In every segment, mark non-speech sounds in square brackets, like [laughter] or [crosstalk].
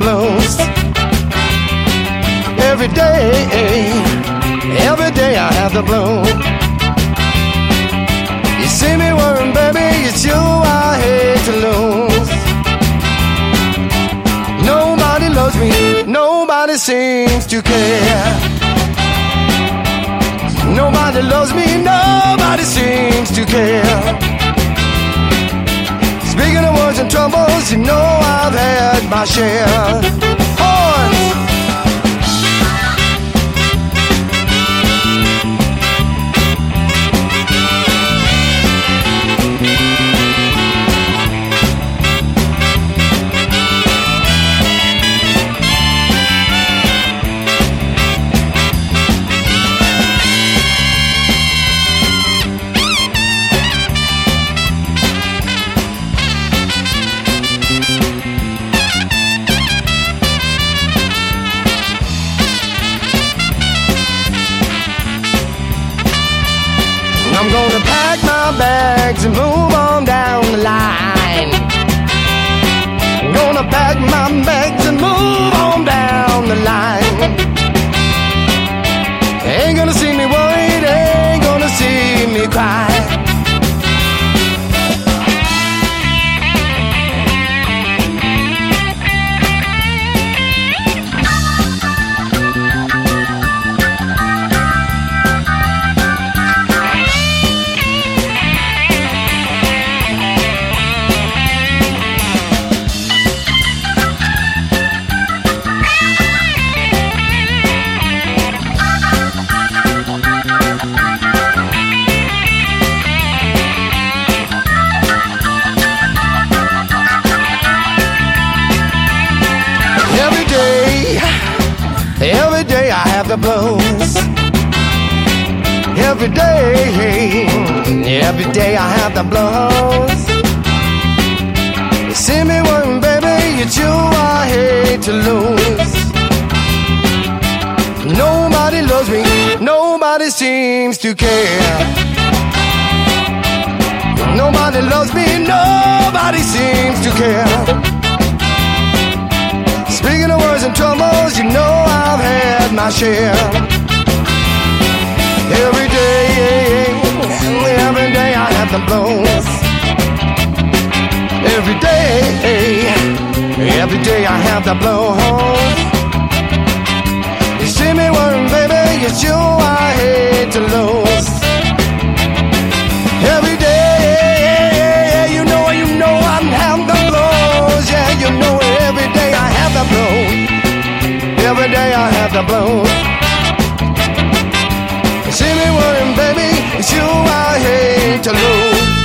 blues. Every day, every day I have the blues. You see me worrying, baby, it's you I hate to lose. Nobody loves me, nobody seems to care. Nobody loves me, nobody seems to care. Speaking of and troubles, you know I've had my share. Horns! Blues. You see me working, baby, it's you I hate to lose. Nobody loves me, nobody seems to care. Nobody loves me, nobody seems to care. Speaking of words and troubles, you know I've had my share. Every day, every day I have the blues. Every day, every day I have the blues. You see me worrying, baby, it's you I hate to lose. Every day, you know, you know I'm having the blues. Yeah, you know every day I have the blues. Every day I have the blues. It's you I hate to lose.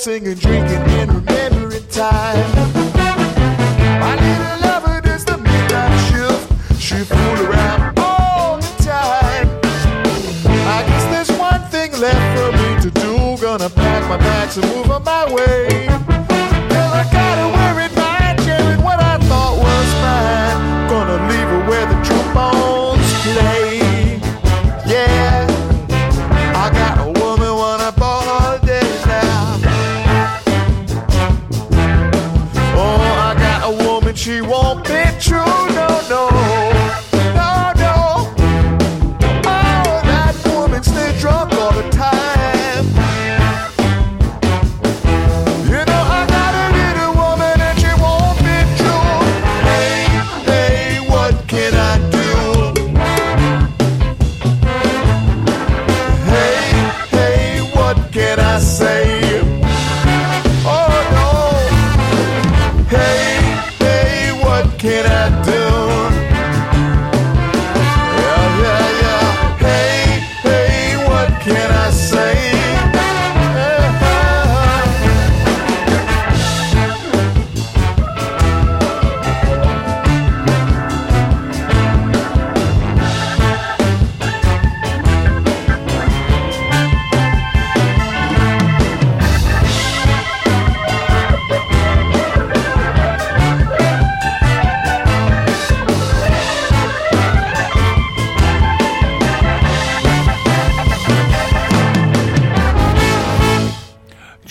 Singing,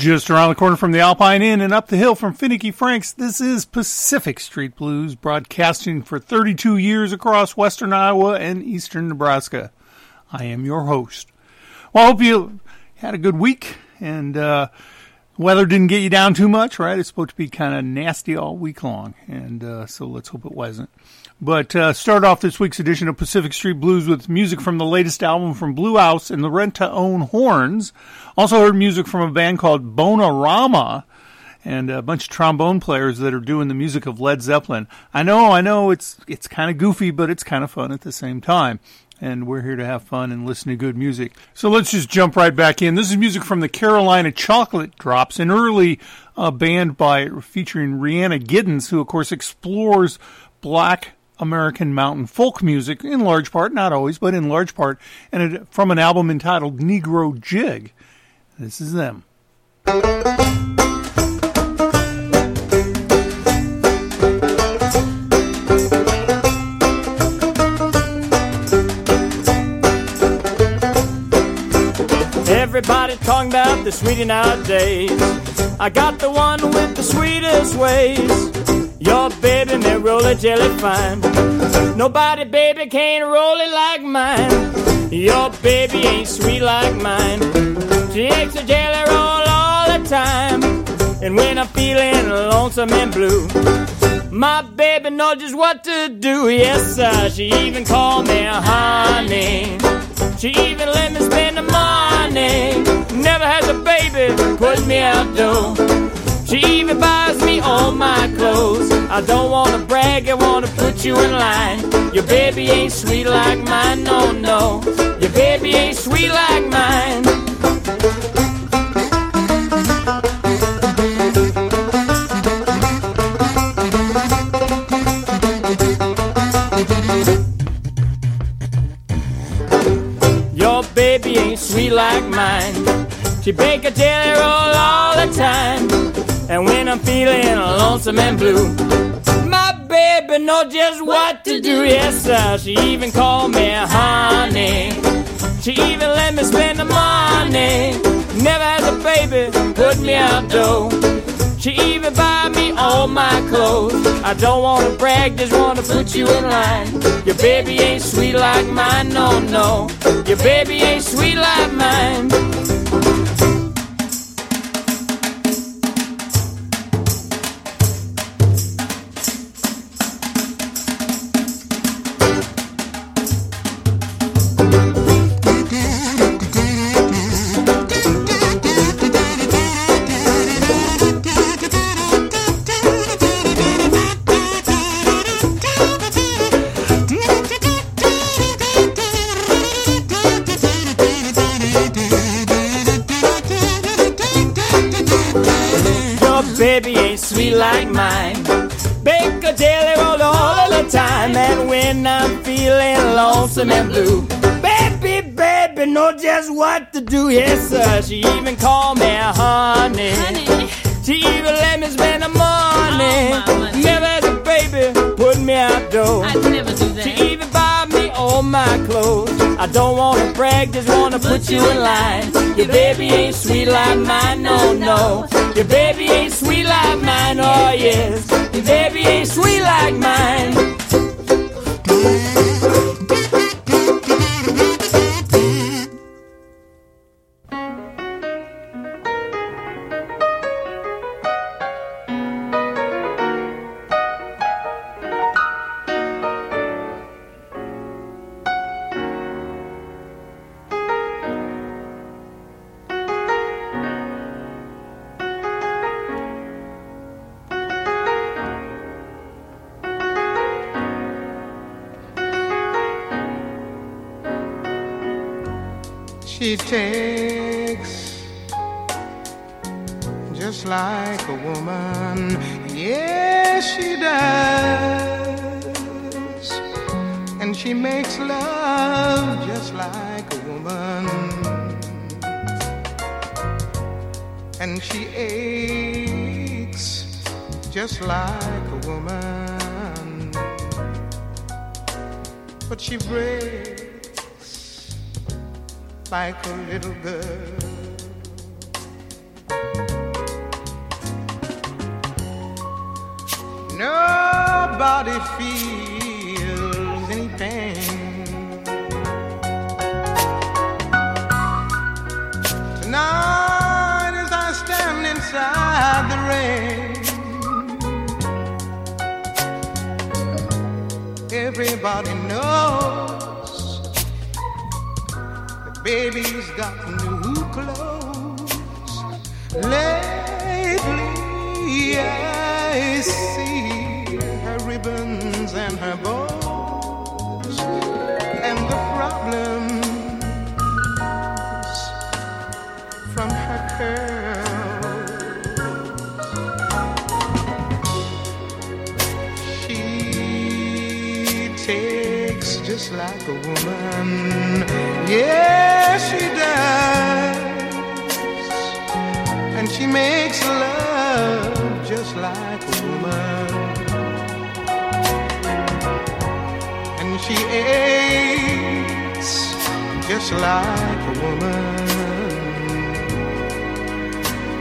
Just around the corner from the Alpine Inn and up the hill from Finicky Frank's, this is Pacific Street Blues, broadcasting for 32 years across western Iowa and eastern Nebraska. I am your host. Well, I hope you had a good week and uh, weather didn't get you down too much, right? It's supposed to be kind of nasty all week long, and uh, so let's hope it wasn't. But uh, start off this week's edition of Pacific Street Blues with music from the latest album from Blue House and the Rent to Own Horns. Also heard music from a band called Bonerama and a bunch of trombone players that are doing the music of Led Zeppelin. I know, I know, it's it's kind of goofy, but it's kind of fun at the same time. And we're here to have fun and listen to good music. So let's just jump right back in. This is music from the Carolina Chocolate Drops, an early uh, band by featuring Rhiannon Giddens, who of course explores black American mountain folk music in large part, not always, but in large part, and it, from an album entitled Negro Jig. This is them. Everybody talking about the sweetie nowadays. I got the one with the sweetest ways. Your baby may roll it jelly fine. Nobody, baby, can roll it like mine. Your baby ain't sweet like mine. She makes a jelly roll all the time. And when I'm feeling lonesome and blue, my baby knows just what to do. Yes, sir. She even called me a honey. She even let me spend the money. Never has a baby put me out though. She even buys me all my clothes. I don't wanna brag, I wanna put you in line. Your baby ain't sweet like mine, no, no. Your baby ain't sweet like mine. Your baby ain't sweet like mine. She bake a jelly roll all the time. And when I'm feeling lonesome and blue, my baby knows just what to do. Yes, sir. She even called me honey. She even let me spend the money. Never has a baby put me out though. She even buy me all my clothes. I don't wanna brag, just wanna put you in line. Your baby ain't sweet like mine, no, no. Your baby ain't sweet like mine. Lonesome and blue, baby, baby, know just what to do. Yes, sir. She even called me honey. Honey. She even let me spend the morning. Oh, money. Never as a baby put me outdoors. I'd never do She even buy me all my clothes. I don't wanna brag, just wanna put you in line. Your baby ain't sweet like mine, no, no. Your baby ain't sweet like mine, oh yes. Your baby ain't sweet like mine. She takes just like a woman. Yes, she does. And she makes love just like a woman. And she aches just like a woman. But she breaks like a little girl. Nobody feels any pain. Tonight, as I stand inside the rain, everybody knows baby's got new clothes. Lately, I see her ribbons and her bows, and the problems from her curls. She takes just like a woman. Yes, she does. And she makes love just like a woman. And she aches just like a woman.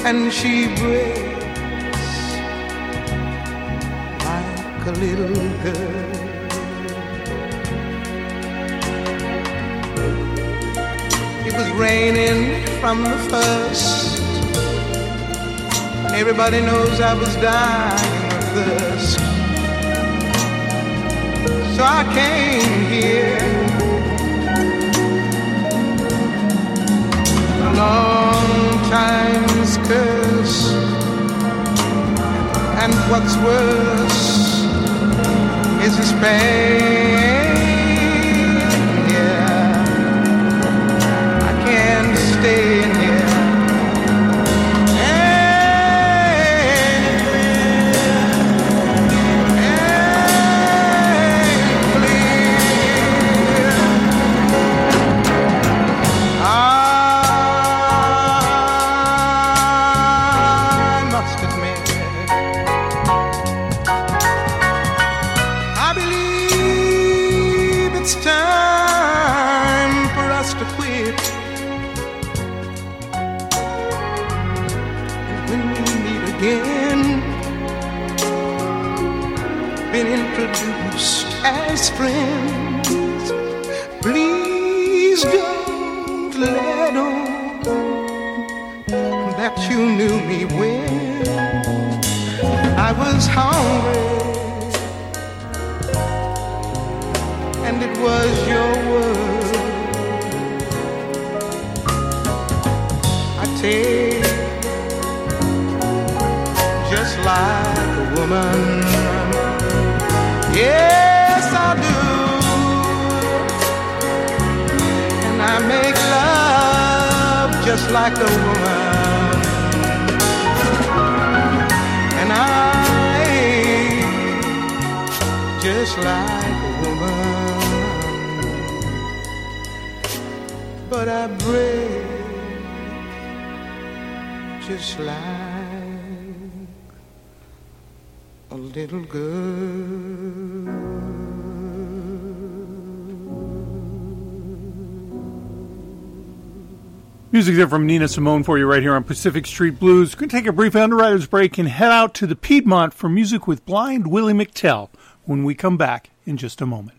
And she breaks like a little girl. Raining from the first. Everybody knows I was dying of thirst. So I came here. A long time's curse. And what's worse is this pain. Can't stay in here. Ah, I must admit, I believe it's time introduced as friends, please don't let on that you knew me when I was hungry. And it was your word. I take just like a woman. Yes, I do. And I make love just like a woman. And I just like a woman. But I break just like a little girl. Music there from Nina Simone for you right here on Pacific Street Blues. We're going to take a brief underwriter's break and head out to the Piedmont for music with Blind Willie McTell when we come back in just a moment.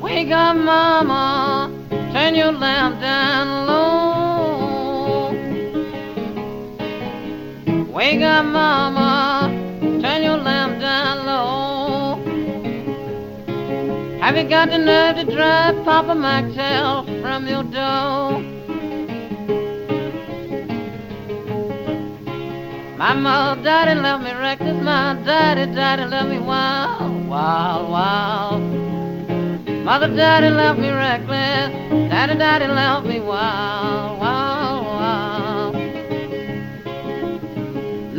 Wake up, mama, turn your lamp down low. Wake up, mama, lamp down low. Have you got the nerve to drive Papa McTell from your door? My mother, daddy left me reckless, my daddy, daddy left me wild, wild, wild. Mother, daddy left me reckless. Daddy, daddy left me wild,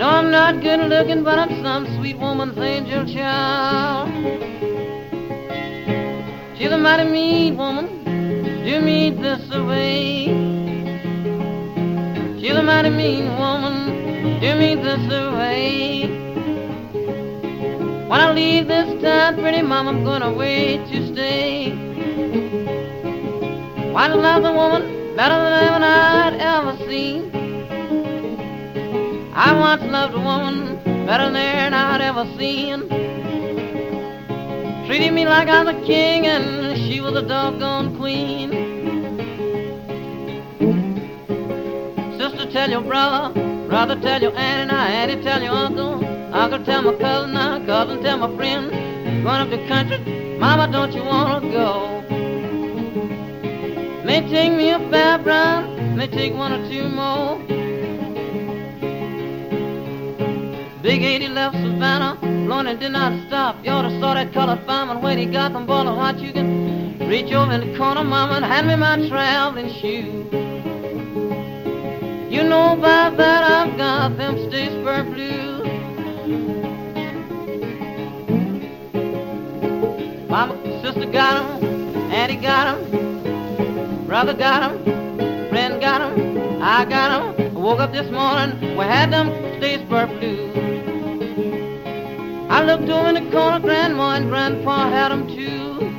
No, I'm not good looking, but I'm some sweet woman's angel child. She's a mighty mean woman. Do me this away. She's a mighty mean woman. Do me this away. When I leave this town, pretty mama, I'm gonna wait to stay. Why love the woman better than I'd ever seen? I once loved a woman better than I'd ever seen. Treated me like I was a king and she was a doggone queen. Sister, tell your brother, brother, tell your aunt, and I, auntie, tell your uncle. Uncle tell my cousin, now cousin tell my friend. Going up the country, mama, don't you wanna go? May take me a fair brown, may take one or two more. Big 80 left Savannah, Lorna did not stop. You ought to saw that colored fireman when he got them ball of hot. You can reach over in the corner, mama, and hand me my traveling shoes. You know by that I've got them Statesboro blues. Mama, sister got got 'em, auntie got got 'em, brother got got 'em, friend got got 'em, I got got 'em. I woke up this morning, we had them Statesboro blues. I looked over in the corner, grandma and grandpa had 'em too.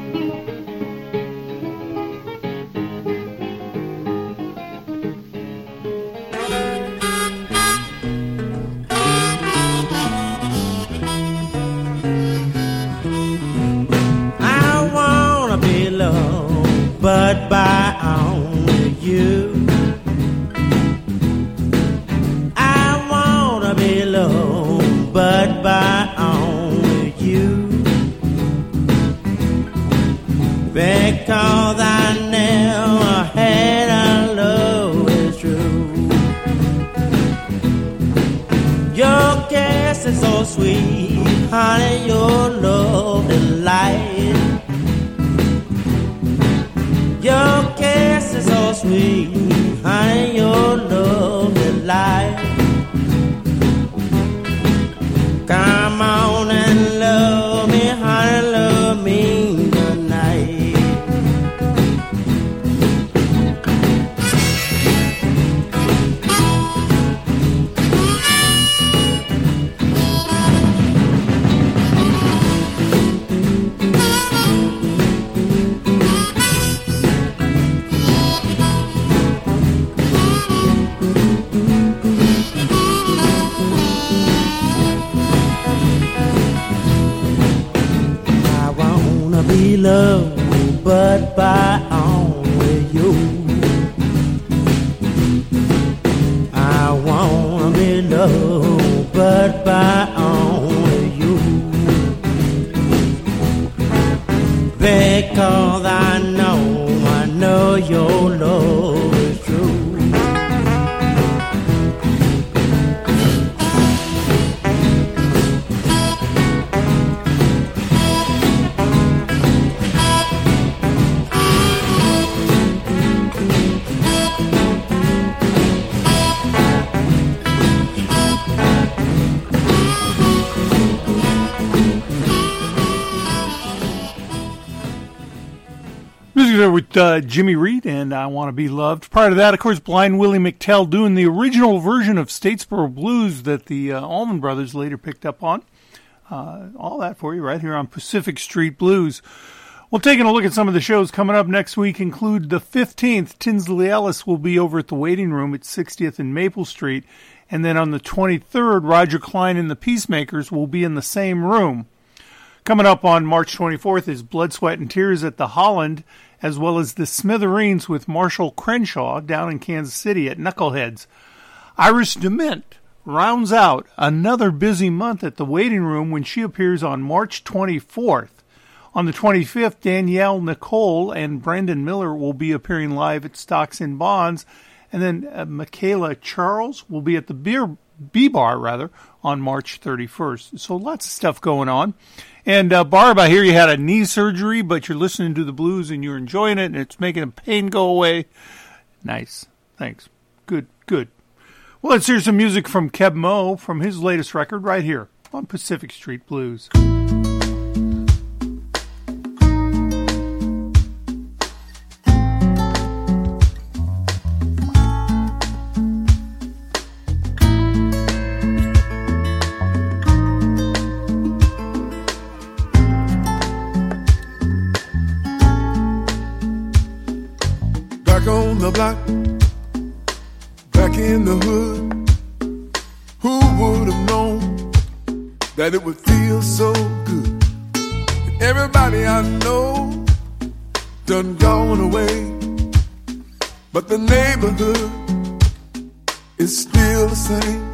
With uh, Jimmy Reed and I Want to Be Loved. Prior to that, of course, Blind Willie McTell doing the original version of Statesboro Blues that the uh, Allman Brothers later picked up on. Uh, all that for you right here on Pacific Street Blues. Well, taking a look at some of the shows coming up next week include the 15th, Tinsley Ellis will be over at the waiting room at 60th and Maple Street. And then on the 23rd, Roger Clyne and the Peacemakers will be in the same room. Coming up on March 24th is Blood, Sweat, and Tears at the Holland, as well as the Smithereens with Marshall Crenshaw down in Kansas City at Knuckleheads. Iris DeMent rounds out another busy month at the waiting room when she appears on March 24th. On the 25th, Danielle Nicole and Brandon Miller will be appearing live at Stocks and Bonds, and then uh, Michaela Charles will be at the beer B Bar rather on March 31st. So lots of stuff going on. And uh, Barb, I hear you had a knee surgery, but you're listening to the blues and you're enjoying it, and it's making the pain go away. Nice. Thanks. Good. Good. Well, let's hear some music from Keb Mo from his latest record right here on Pacific Street Blues. Back in the hood. Who would have known that it would feel so good? Everybody I know done gone away, but the neighborhood is still the same.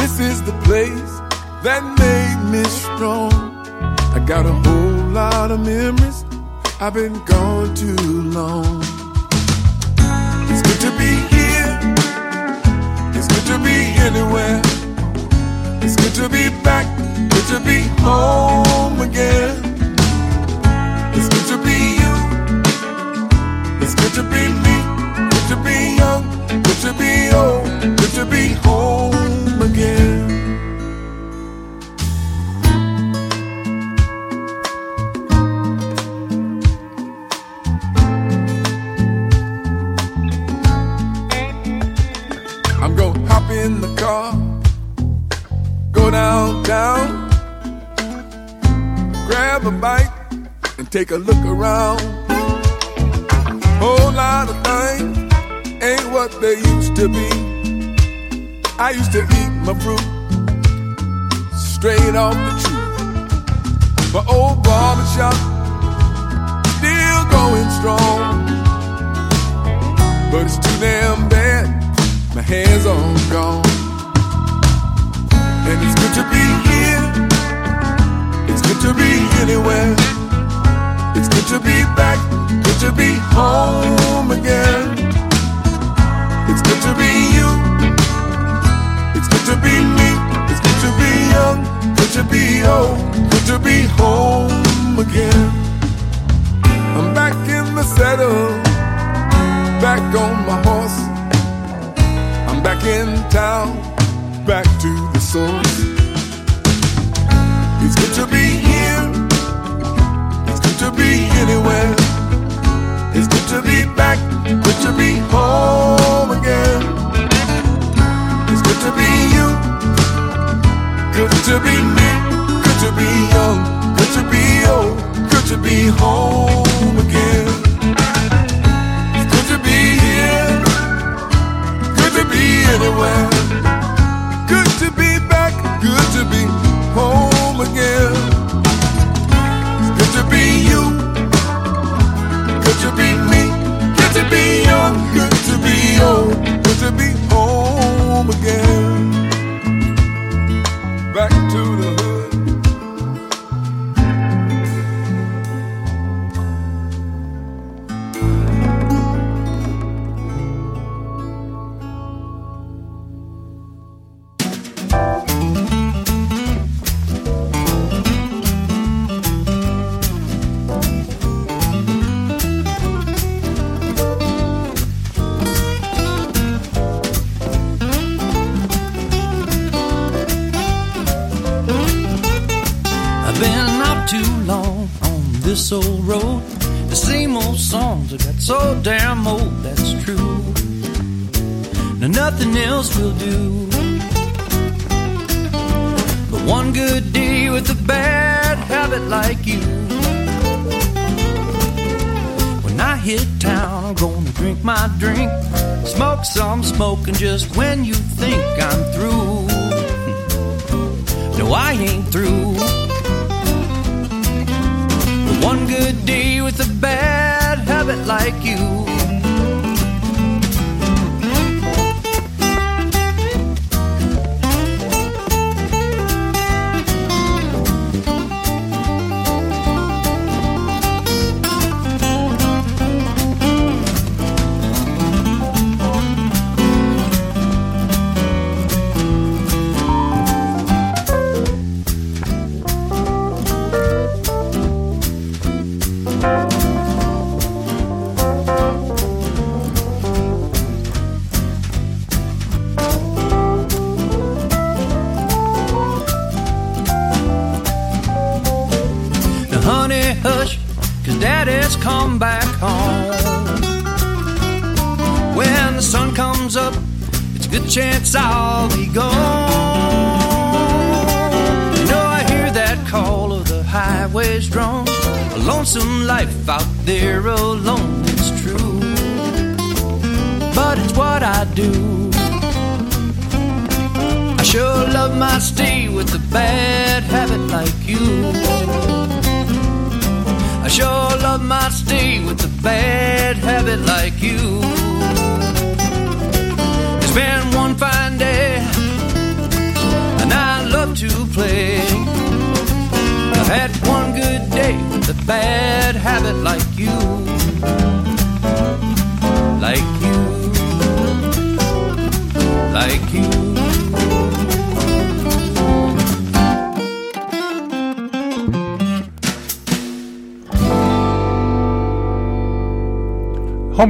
This is the place that made me strong. I got a whole lot of memories. I've been gone too long. It's good to be here. It's good to be anywhere. It's good to be back. Good to be home again. It's good to be you. It's good to be me. Good to be young. Good to be old. Good to be home again. Go downtown, grab a bite, and take a look around. Whole lot of things ain't what they used to be. I used to eat my fruit straight off the tree. My old barbershop still going strong, but it's too damn bad my hair's all gone. Good to be here. It's good to be anywhere. It's good to be back. Good to be home again. It's good to be you. It's good to be me. It's good to be young. Good to be old. Good to be home again. I'm back in the saddle. Back on my horse. I'm back in town, back to the source.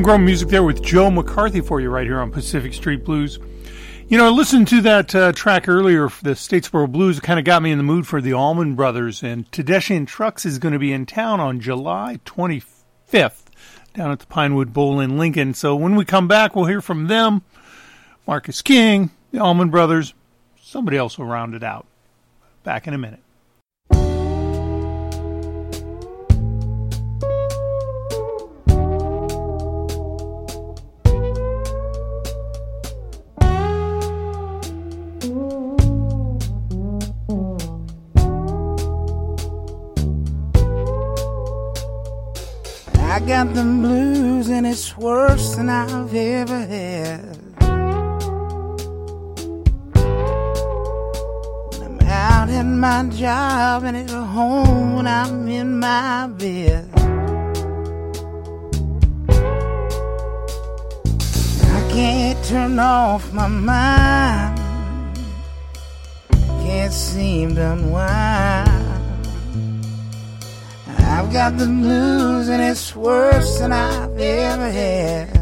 Homegrown music there with Joe McCarthy for you right here on Pacific Street Blues. You know, I listened to that uh, track earlier, the Statesboro Blues. Kind of got me in the mood for the Allman Brothers. And Tedeschi Trucks is going to be in town on July 25th down at the Pinewood Bowl in Lincoln. So when we come back, we'll hear from them, Marcus King, the Allman Brothers. Somebody else will round it out. Back in a minute. Got the blues and it's worse than I've ever had. I'm out at my job and at home when I'm in my bed. I can't turn off my mind. Can't seem to unwind. I've got the blues and it's worse than I've ever had.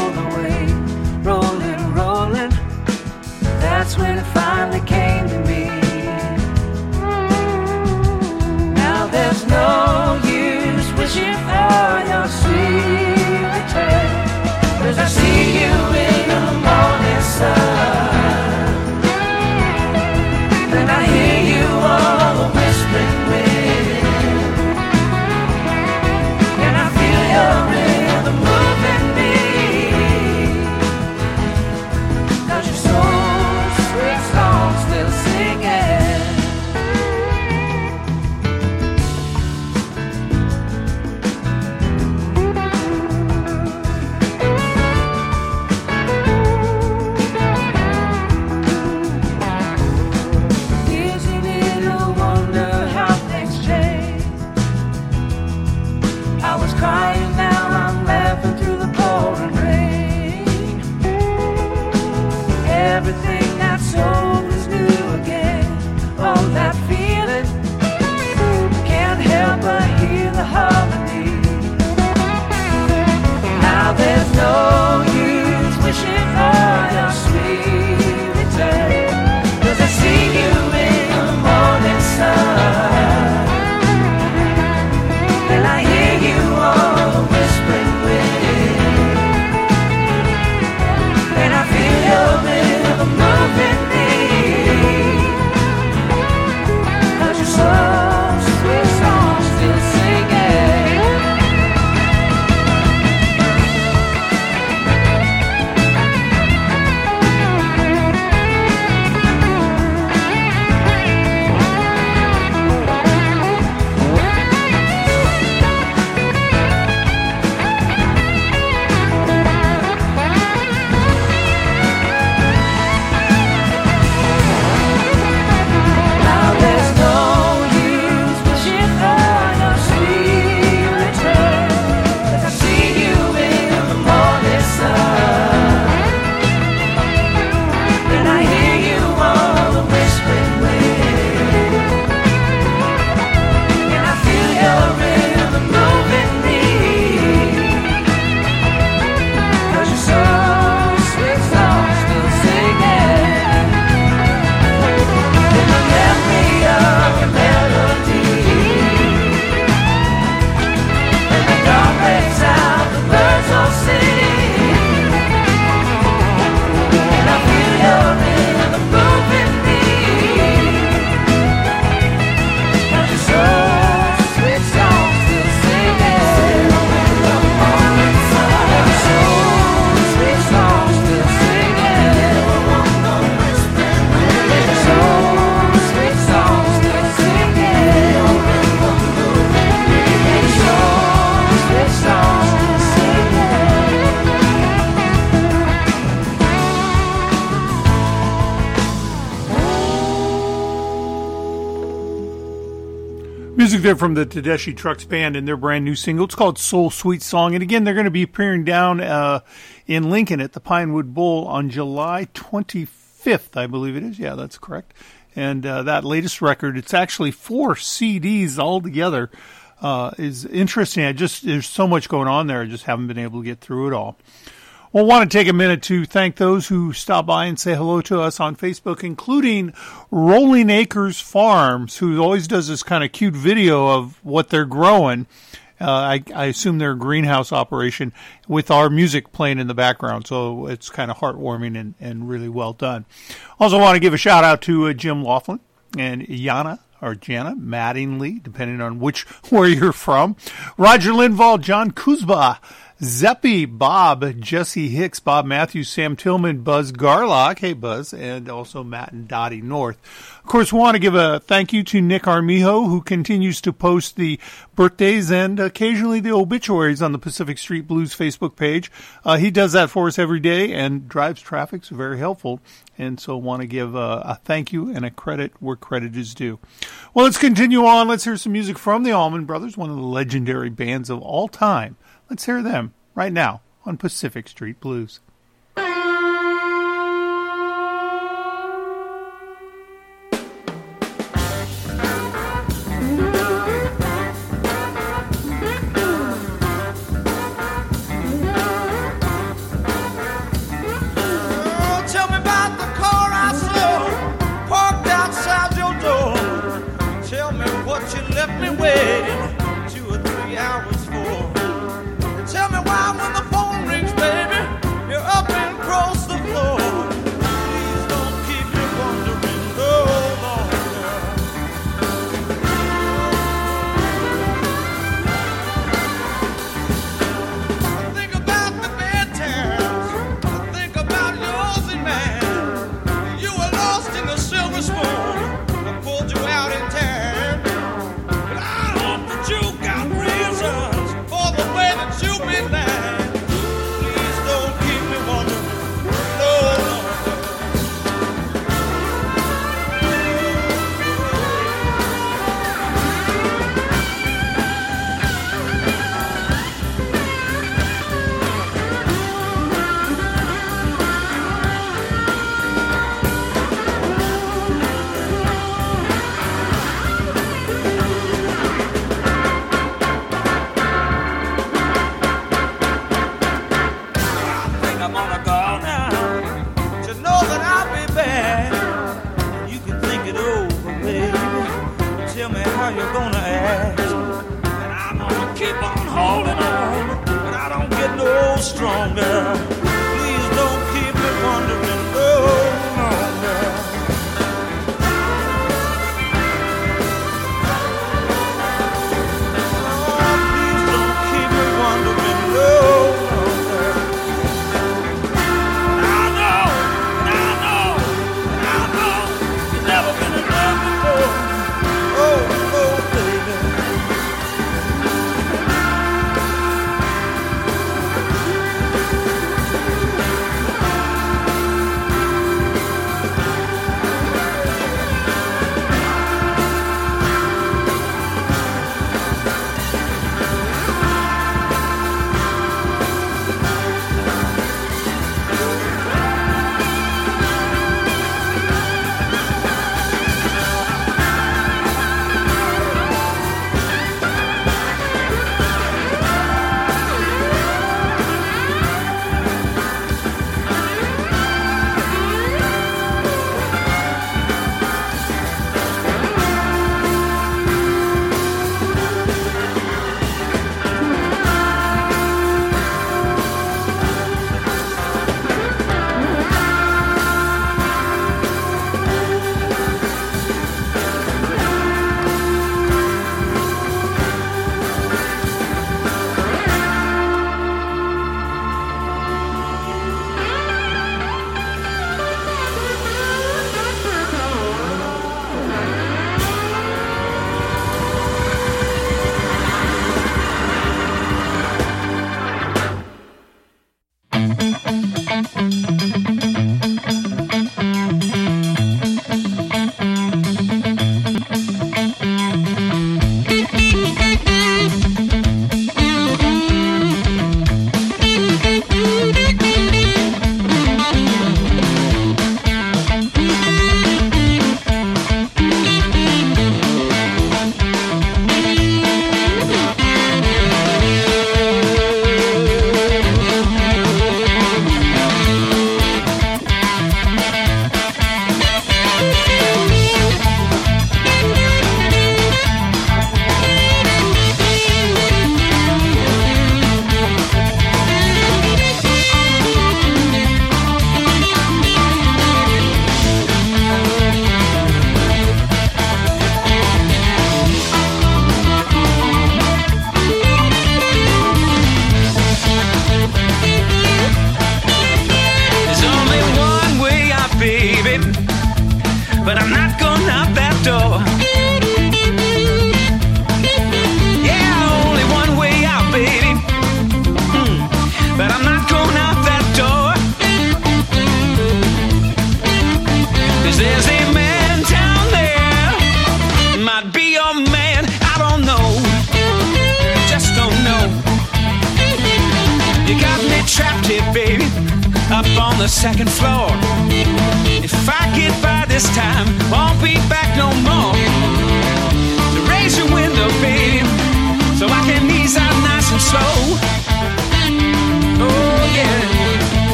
when it finally came. they're from the Tedeschi Trucks Band and their brand new single. It's called Soul Sweet Song. And again, they're going to be appearing down uh, in Lincoln at the Pinewood Bowl on July 25th, I believe it is. Yeah, that's correct. And uh, that latest record, it's actually four CDs all together, uh, is interesting. I just, there's so much going on there. I just haven't been able to get through it all. Well, I want to take a minute to thank those who stop by and say hello to us on Facebook, including Rolling Acres Farms, who always does this kind of cute video of what they're growing. Uh, I, I assume they're a greenhouse operation with our music playing in the background, so it's kind of heartwarming and, and really well done. Also, want to give a shout out to uh, Jim Laughlin and Yana or Jana Mattingly, depending on which [laughs] where you're from. Roger Linval, John Kuzba, Zeppy, Bob, Jesse Hicks, Bob Matthews, Sam Tillman, Buzz Garlock, hey Buzz, and also Matt and Dottie North. Of course, we want to give a thank you to Nick Armijo, who continues to post the birthdays and occasionally the obituaries on the Pacific Street Blues Facebook page. Uh, he does that for us every day and drives traffic, so very helpful. And so want to give a, a thank you and a credit where credit is due. Well, let's continue on. Let's hear some music from the Allman Brothers, one of the legendary bands of all time. Let's hear them right now on Pacific Street Blues.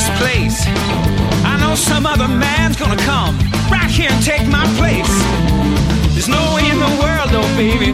this place. I know some other man's gonna come right here and take my place. There's no way in the world, though, baby.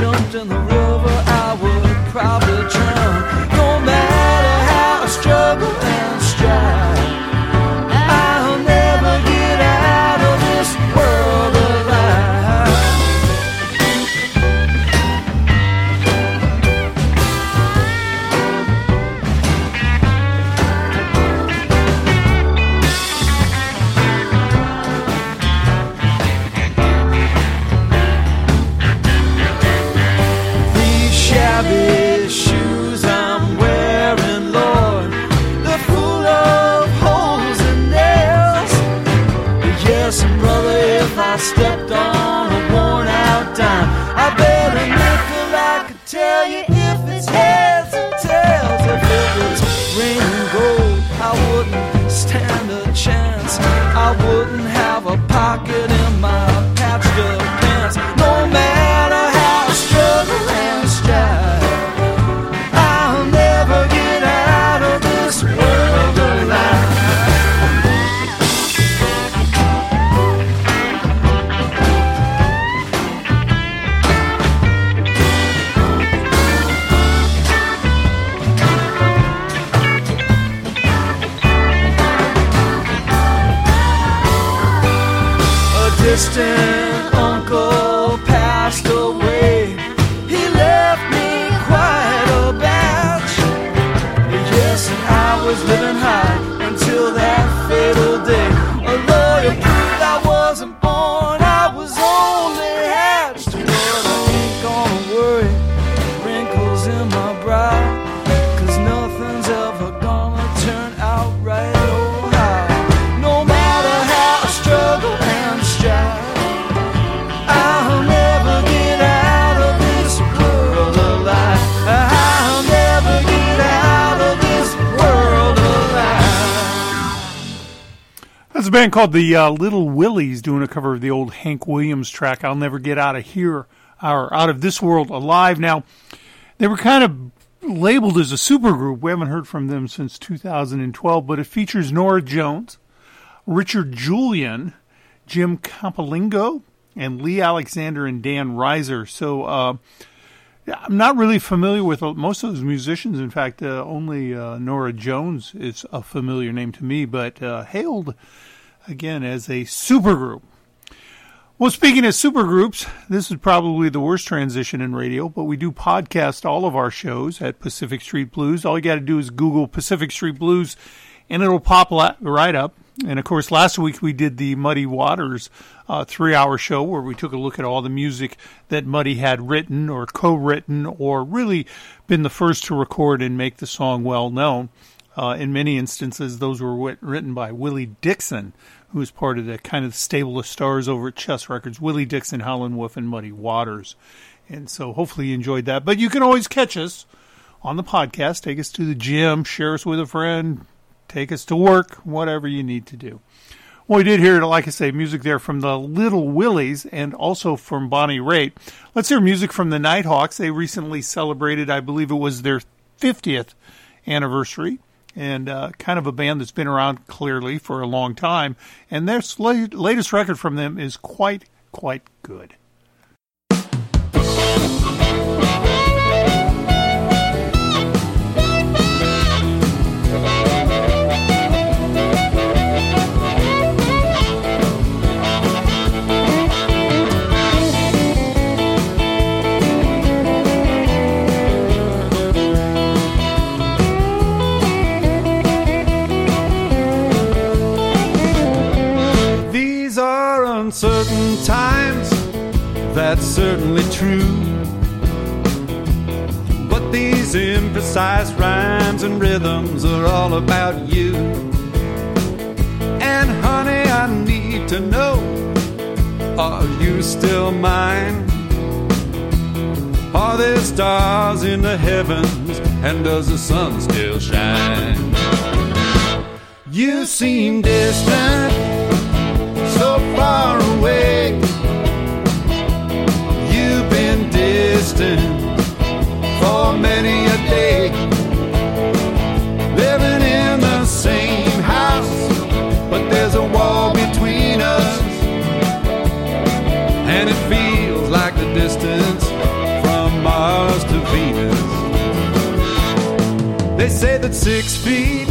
Jumped in the river, band called the uh, Little Willies doing a cover of the old Hank Williams track, I'll Never Get Out of Here, or Out of This World Alive. Now, they were kind of labeled as a supergroup. We haven't heard from them since 2012, but it features Norah Jones, Richard Julian, Jim Campilongo, and Lee Alexander and Dan Reiser. So, uh, I'm not really familiar with most of those musicians. In fact, uh, only uh, Norah Jones is a familiar name to me, but uh, hailed again as a supergroup. Well, speaking of supergroups, this is probably the worst transition in radio, but we do podcast all of our shows at Pacific Street Blues. All you got to do is Google Pacific Street Blues and it'll pop right up. And of course, last week we did the Muddy Waters uh, three hour show where we took a look at all the music that Muddy had written or co written or really been the first to record and make the song well known. Uh, in many instances, those were written by Willie Dixon, who was part of the kind of stable of stars over at Chess Records. Willie Dixon, Howlin' Wolf, and Muddy Waters. And so hopefully you enjoyed that. But you can always catch us on the podcast. Take us to the gym, share us with a friend, take us to work, whatever you need to do. Well, we did hear, like I say, music there from the Little Willies and also from Bonnie Raitt. Let's hear music from the Nighthawks. They recently celebrated, I believe it was their 50th anniversary, and uh, kind of a band that's been around clearly for a long time. And their latest record from them is quite, quite good. true. But these imprecise rhymes and rhythms are all about you. And honey, I need to know are you still mine? Are there stars in the heavens? And does the sun still shine? You seem distant, so far away. six feet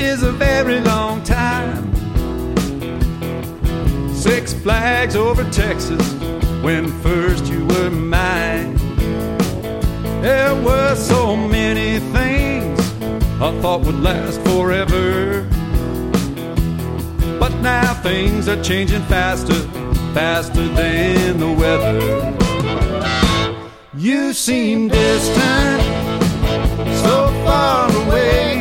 is a very long time. Six flags over Texas when first you were mine. There were so many things I thought would last forever. But now things are changing faster, faster than the weather. You seem distant far away.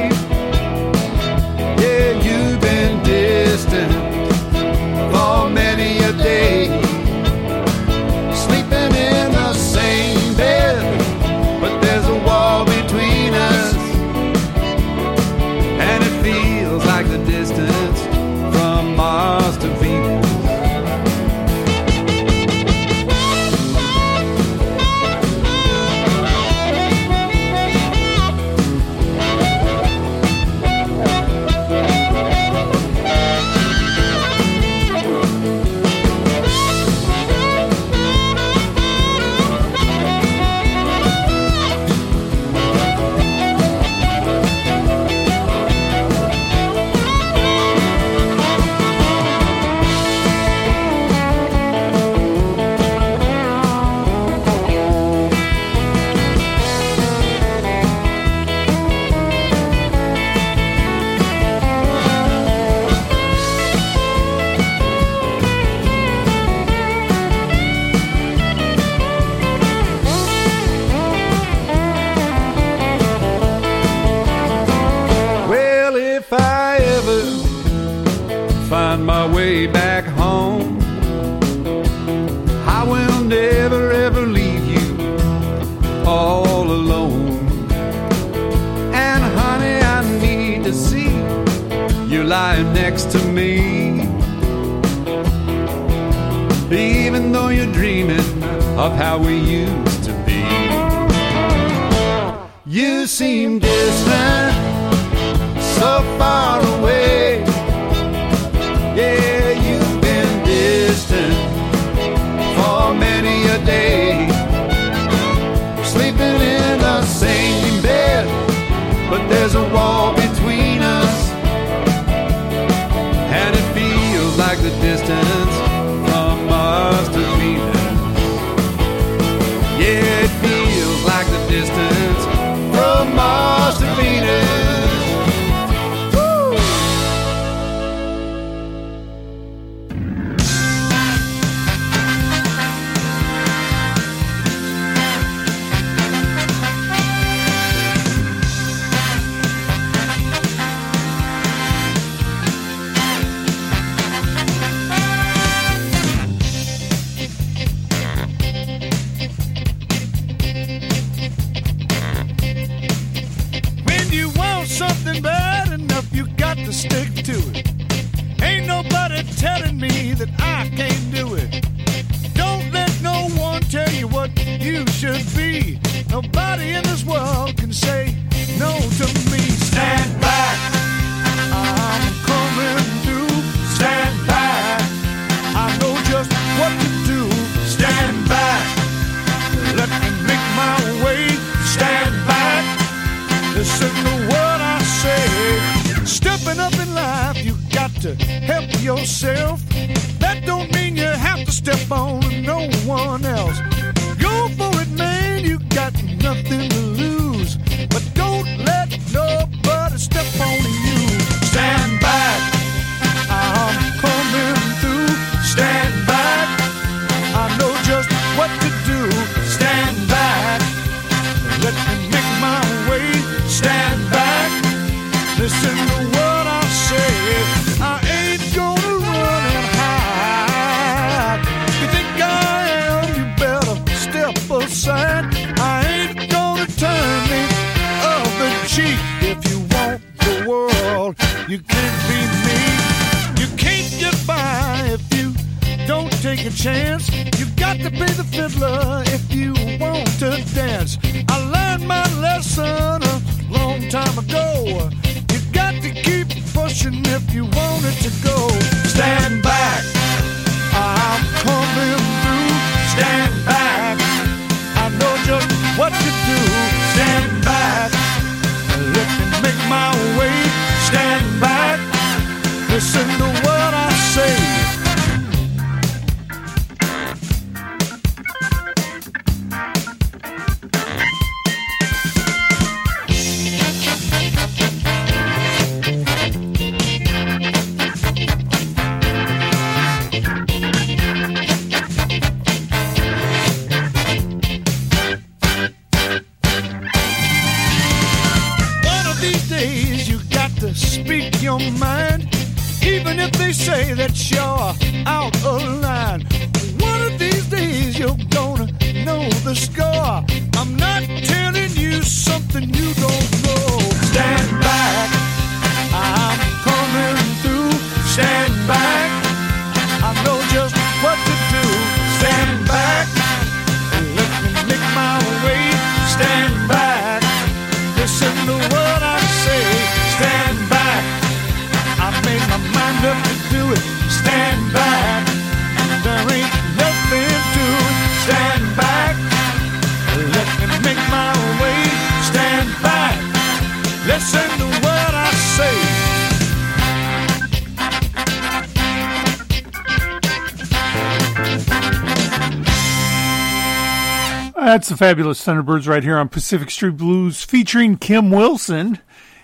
fabulous Thunderbirds right here on Pacific Street Blues featuring Kim Wilson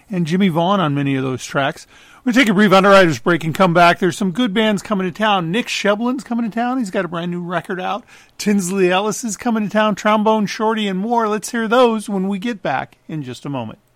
and Jimmie Vaughan on many of those tracks. We're going to take a brief underwriters break and come back. There's some good bands coming to town. Nick Shevlin's coming to town. He's got a brand new record out. Tinsley Ellis is coming to town. Trombone Shorty and more. Let's hear those when we get back in just a moment.